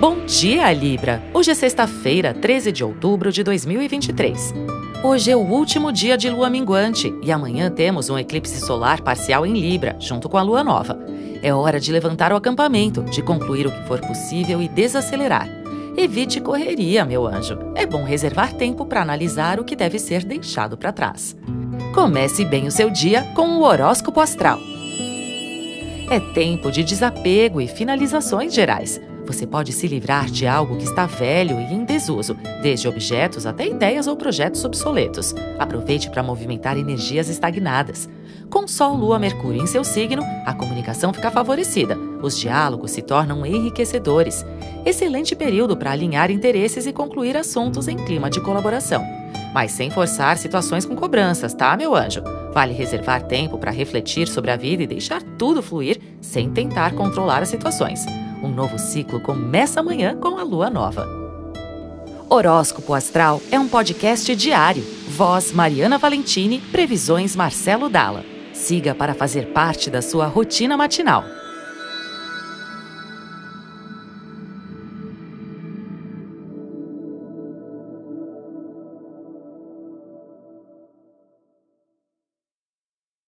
Bom dia, Libra! Hoje é sexta-feira, 13 de outubro de 2023. Hoje é o último dia de lua minguante e amanhã temos um eclipse solar parcial em Libra, junto com a lua nova. É hora de levantar o acampamento, de concluir o que for possível e desacelerar. Evite correria, meu anjo. É bom reservar tempo para analisar o que deve ser deixado para trás. Comece bem o seu dia com o horóscopo astral. É tempo de desapego e finalizações gerais. Você pode se livrar de algo que está velho e em desuso, desde objetos até ideias ou projetos obsoletos. Aproveite para movimentar energias estagnadas. Com Sol, Lua, Mercúrio em seu signo, a comunicação fica favorecida, os diálogos se tornam enriquecedores. Excelente período para alinhar interesses e concluir assuntos em clima de colaboração. Mas sem forçar situações com cobranças, tá, meu anjo? Vale reservar tempo para refletir sobre a vida e deixar tudo fluir sem tentar controlar as situações. Um novo ciclo começa amanhã com a lua nova. Horóscopo Astral é um podcast diário. Voz Mariana Valentini, previsões Marcelo Dalla. Siga para fazer parte da sua rotina matinal.